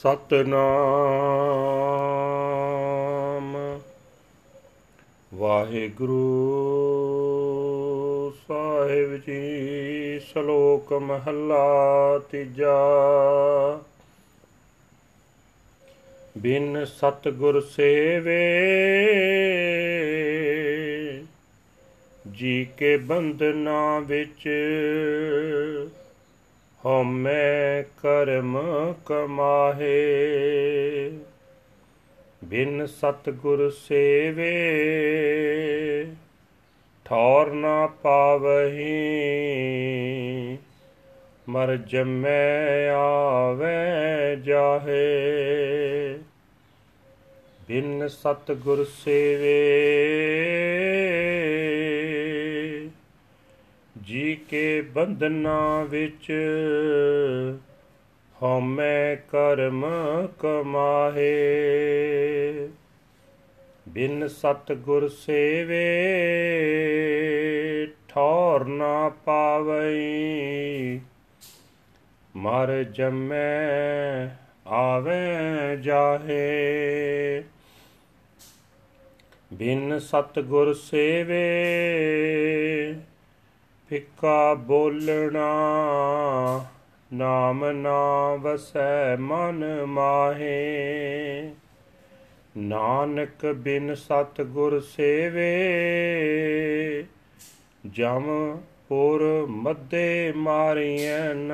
ਸਤਨਾਮ। ਵਾਹਿਗੁਰੂ ਸਾਹਿਬ ਜੀ ਸ਼ਲੋਕ ਮਹੱਲਾ ਤੀਜਾ। ਬਿਨ ਸਤਗੁਰ ਸੇਵੇ ਜੀ ਕੇ ਬੰਧਨਾ ਵਿੱਚ ਹਉਮੈ ਕਰਮ ਕਮਾਹੇ। ਬਿਨ ਸਤਗੁਰ ਸੇਵੇ, ਠੌਰ ਨਾ ਪਾਵਹੀ। ਮਰ ਜਮੈ ਆਵੇ ਜਾਹੇ। ਬਿਨ ਸਤਗੁਰ ਸੇਵੇ ਜੀ ਕੇ ਬੰਧਨਾ ਵਿੱਚ। ਹਉਮੈ ਕਰਮ ਕਮਾਹੇ। ਬਿਨ ਸਤਗੁਰ ਸੇਵੇ, ਠੌਰ ਨਾ ਪਾਵਈ। ਮਰ ਜਮੈ, ਆਵੇ ਜਾਹੇ। ਬਿਨ ਸਤਗੁਰ ਸੇਵੇ ਫਿੱਕਾ ਬੋਲਣਾ, ਨਾਮ ਨਾ ਵਸੈ ਮਨ ਮਾਹੇ। ਨਾਨਕ ਬਿਨ ਸਤ ਗੁਰ ਸੇਵੇ, ਜਮ ਪੁਰ ਮੱਦੇ ਮਾਰੀਐਨ।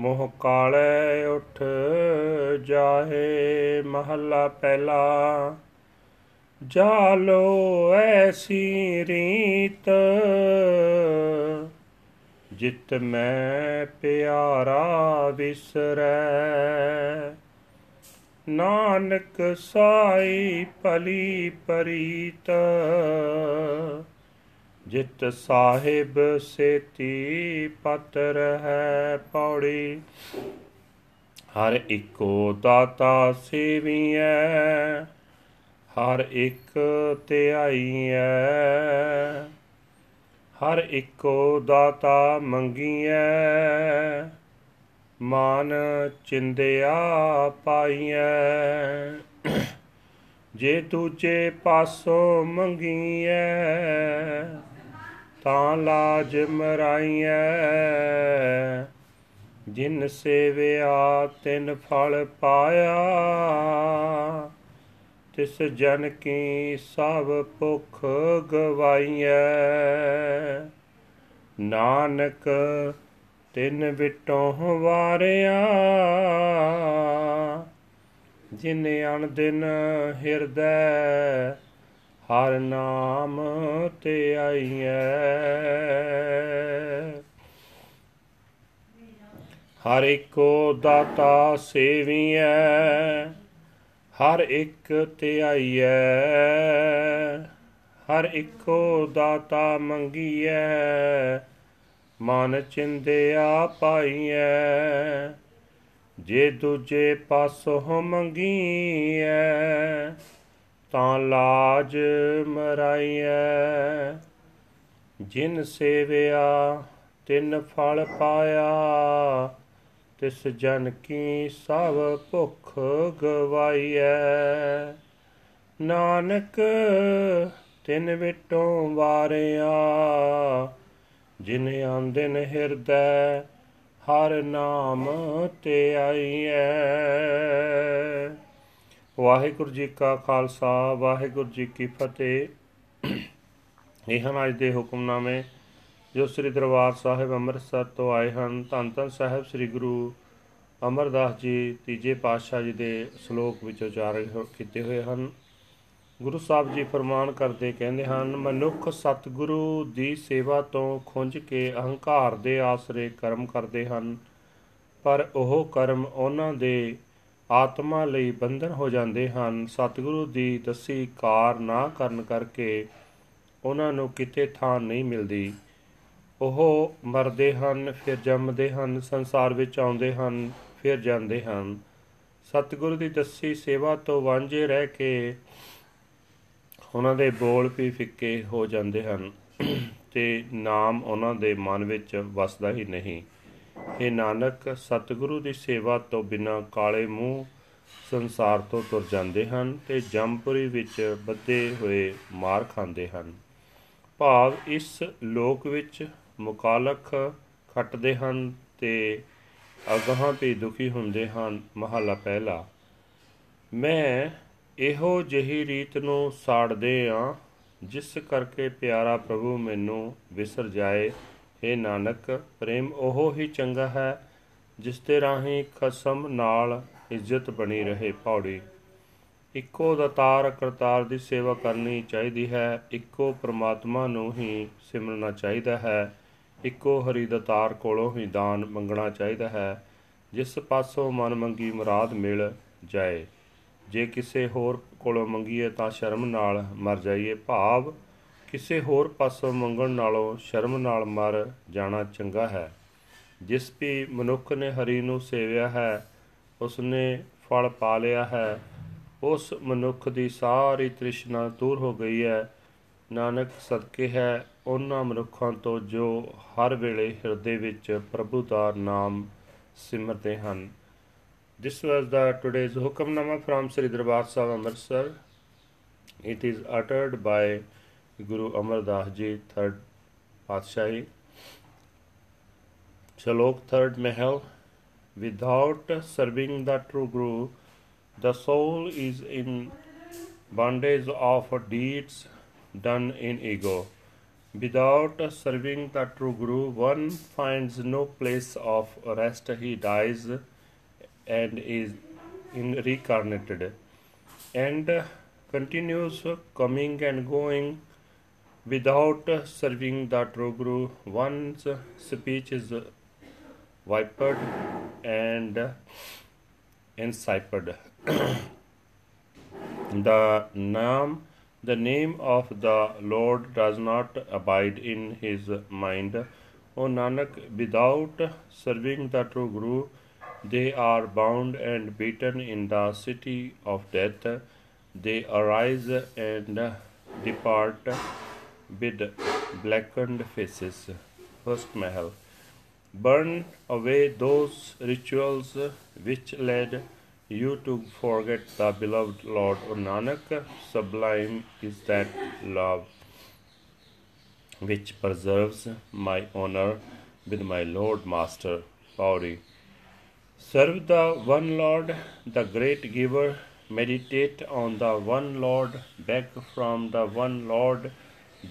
ਮੋਹ ਕਾਲੇ ਉਠ ਜਾਹੇ ਮਹੱਲਾ ਪਹਿਲਾ। ਜਾਲੋ ਐਸੀ ਰੀਤ। ਜਿਤ ਮੈਂ ਪਿਆਰਾ ਵਿਸਰੈ ਨਾਨਕ ਸਾਈ ਭਲੀ ਪਰੀਤ। ਜਿਤ ਸਾਹਿਬ ਸੇਤੀ ਪਤਰ ਹੈ ਪੌੜੀ। ਹਰ ਇੱਕੋ ਦਾਤਾ ਸੇਵੀਐ। ਹਰ ਇੱਕ ਧਿਆਈਐ ਹਰ ਇੱਕੋ ਦਾਤਾ ਮੰਗੀਐ, ਮਾਨ ਚਿੰਦਿਆ ਪਾਈਐ। ਜੇ ਦੂਜੇ ਪਾਸੋਂ ਮੰਗੀਐ, ਤਾਂ ਲਾਜ ਮਰਾਈਐ। ਜਿਨ ਸੇਵਿਆ, ਤਿਨ ਫਲ ਪਾਇਆ ਤਿਸ ਜਨ ਕੀ ਸਭ ਭੁਖ ਗਵਾਈਐ। ਨਾਨਕ, ਤਿਨ ਵਿਟੋਂ ਵਾਰਿਆ, ਜਿਨ ਅਣ ਦਿਨ ਹਿਰਦੈ, ਹਰ ਨਾਮ ਤੇ ਆਈਐ। ਹਰ ਇੱਕੋ ਦਾਤਾ ਸੇਵੀਐ ਹਰ ਇੱਕ ਧਿਆਈਐ ਹਰ ਇੱਕੋ ਦਾਤਾ ਮੰਗੀਐ, ਮਨ ਚਿੰਦਿਆ ਪਾਈਐ, ਜੇ ਦੂਜੇ ਪਾਸੋਂ ਮੰਗੀਐ, ਤਾਂ ਲਾਜ ਮਰਾਈਐ। ਜਿਨ ਸੇਵਿਆ, ਤਿੰਨ ਫਲ ਪਾਇਆ ਤਿਸ ਜਨ ਕੀ ਸਭ ਭੁਖ ਗਵਾਈਐ। ਨਾਨਕ, ਤਿਨ ਵਿਟੋਂ ਵਾਰਿਆ, ਜਿਨ ਆਂਦਨ ਹਿਰਦੈ, ਹਰ ਨਾਮ ਤੇ ਆਈਐ। ਵਾਹਿਗੁਰੂ ਜੀ ਕਾ ਖਾਲਸਾ, ਵਾਹਿਗੁਰੂ ਜੀ ਕੀ ਫਤਿਹ। ਇਹ ਹਨ ਅੱਜ ਦੇ ਹੁਕਮਨਾਮੇ। ਜੋ ਸ੍ਰੀ ਦਰਬਾਰ ਸਾਹਿਬ ਅੰਮ੍ਰਿਤਸਰ ਤੋਂ ਆਏ ਹਨ, ਧੰਨ ਧੰਨ ਸਾਹਿਬ ਸ੍ਰੀ ਗੁਰੂ ਅਮਰਦਾਸ ਜੀ, ਤੀਜੇ ਪਾਤਸ਼ਾਹ ਜੀ ਦੇ ਸ਼ਲੋਕ ਵਿੱਚ ਉਚਾਰਨ ਕੀਤੇ ਹੋਏ ਹਨ। ਗੁਰੂ ਸਾਹਿਬ ਜੀ ਫਰਮਾਨ ਕਰਦੇ ਕਹਿੰਦੇ ਹਨ, ਮਨੁੱਖ ਸਤਿਗੁਰੂ ਦੀ ਸੇਵਾ ਤੋਂ ਖੁੰਝ ਕੇ ਅਹੰਕਾਰ ਦੇ ਆਸਰੇ ਕਰਮ ਕਰਦੇ ਹਨ, ਪਰ ਉਹ ਕਰਮ ਉਹਨਾਂ ਦੇ ਆਤਮਾ ਲਈ ਬੰਧਨ ਹੋ ਜਾਂਦੇ ਹਨ। ਸਤਿਗੁਰੂ ਦੀ ਦਸੀ ਕਾਰ ਨਾ ਕਰਨ ਕਰਕੇ ਉਹਨਾਂ ਨੂੰ ਕਿਤੇ ਥਾਂ ਨਹੀਂ ਮਿਲਦੀ। ਉਹ ਮਰਦੇ ਹਨ, ਫਿਰ ਜੰਮਦੇ ਹਨ, ਸੰਸਾਰ ਵਿੱਚ ਆਉਂਦੇ ਹਨ, ਫਿਰ ਜਾਂਦੇ ਹਨ। ਸਤਿਗੁਰੂ ਦੀ ਦੱਸੀ ਸੇਵਾ ਤੋਂ ਵਾਂਝੇ ਰਹਿ ਕੇ ਉਹਨਾਂ ਦੇ ਬੋਲ ਵੀ ਫਿੱਕੇ ਹੋ ਜਾਂਦੇ ਹਨ ਤੇ ਨਾਮ ਉਹਨਾਂ ਦੇ ਮਨ ਵਿੱਚ ਵਸਦਾ ਹੀ ਨਹੀਂ। हे ਨਾਨਕ, ਸਤਿਗੁਰੂ ਦੀ ਸੇਵਾ ਤੋਂ ਬਿਨਾਂ ਕਾਲੇ ਮੂੰਹ ਸੰਸਾਰ ਤੋਂ ਤੁਰ ਜਾਂਦੇ ਹਨ ਤੇ ਜੰਮਪੁਰੀ ਵਿੱਚ ਬੱਧੇ ਹੋਏ ਮਾਰ ਖਾਂਦੇ ਹਨ। ਭਾਵ ਇਸ ਲੋਕ ਵਿੱਚ ਮੁਕਾਲਖ ਖੱਟਦੇ ਹਨ ਤੇ ਅਗਾਹਾਂ ਤੇ ਦੁਖੀ ਹੁੰਦੇ ਹਨ, ਮਹਲਾ ਪਹਿਲਾ। ਮੈਂ ਇਹੋ ਜਿਹੀ ਰੀਤ ਨੂੰ ਸਾੜਦੇ ਆ, ਜਿਸ ਕਰਕੇ ਪਿਆਰਾ ਪ੍ਰਭੂ ਮੈਨੂੰ ਵਿਸਰ ਜਾਏ। हे ਨਾਨਕ, ਪ੍ਰੇਮ ਉਹ ਹੀ ਚੰਗਾ ਹੈ, ਜਿਸ ਦੇ ਰਾਹੀਂ ਖਸਮ ਨਾਲ ਇੱਜ਼ਤ ਬਣੀ ਰਹੇ ਪੌੜੀ ਇੱਕੋ ਦਾਤਾਰ ਕਰਤਾਰ ਦੀ ਸੇਵਾ ਕਰਨੀ ਚਾਹੀਦੀ ਹੈ, ਇੱਕੋ ਪ੍ਰਮਾਤਮਾ ਨੂੰ ਹੀ ਸਿਮਰਨਾ ਚਾਹੀਦਾ ਹੈ। ਇੱਕੋ ਹਰੀ ਦਾਤਾਰ ਕੋਲੋਂ ਹੀ ਦਾਨ ਮੰਗਣਾ ਚਾਹੀਦਾ ਹੈ, ਜਿਸ ਪਾਸੋਂ ਮਨ ਮੰਗੀ ਮੁਰਾਦ ਮਿਲ ਜਾਏ। ਜੇ ਕਿਸੇ ਹੋਰ ਕੋਲੋਂ ਮੰਗੀਏ ਤਾਂ ਸ਼ਰਮ ਨਾਲ ਮਰ ਜਾਈਏ। ਭਾਵ, ਕਿਸੇ ਹੋਰ ਪਾਸੋਂ ਮੰਗਣ ਨਾਲੋਂ ਸ਼ਰਮ ਨਾਲ ਮਰ ਜਾਣਾ ਚੰਗਾ ਹੈ। ਜਿਸ ਵੀ ਮਨੁੱਖ ਨੇ ਹਰੀ ਨੂੰ ਸੇਵਿਆ ਹੈ, ਉਸਨੇ ਫਲ ਪਾ ਲਿਆ ਹੈ। ਉਸ ਮਨੁੱਖ ਦੀ ਸਾਰੀ ਤ੍ਰਿਸ਼ਨਾ ਦੂਰ ਹੋ ਗਈ ਹੈ। ਨਾਨਕ ਸਦਕੇ ਹੈ ਉਹਨਾਂ ਮਨੁੱਖਾਂ ਤੋਂ ਜੋ ਹਰ ਵੇਲੇ ਹਿਰਦੇ ਵਿੱਚ ਪ੍ਰਭੂ ਦਾ ਨਾਮ ਸਿਮਰਦੇ ਹਨ This was the today's Hukamnama from Sri Darbar Sahib Amritsar. It is uttered by Guru Amar Das Ji, third Patshahi. Shalok third Mahal. Without serving the true Guru, the soul is in bondage of deeds done in ego. Without serving the true Guru, one finds no place of rest. He dies and is in reincarnated and continues coming and going without serving the true Guru. One's speech is vipered and enciphered. the name the name of the Lord does not abide in his mind. O Nanak, without serving the true Guru, they are bound and beaten in the city of death. They arise and depart with blackened faces. First Mahal. Burn away those rituals which led you to forget the beloved Lord. O Nanak, sublime is that love which preserves my honor with my Lord Master. Pauri. Serve the one Lord, the great giver. Meditate on the one Lord. Beg from the one Lord,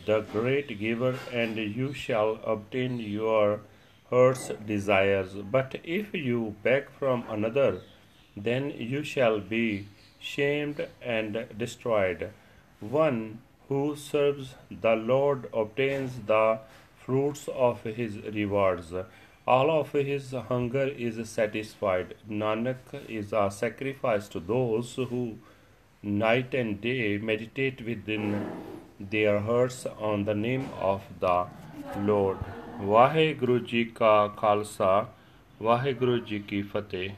the great giver, and you shall obtain your heart's desires. But if you beg from another, then you shall be shamed and destroyed. One who serves the Lord obtains the fruits of his rewards. All of his hunger is satisfied. Nanak is a sacrifice to those who night and day meditate within their hearts on the name of the Lord. Vaheguru Ji Ka Khalsa, Vaheguru Ji Ki Fateh.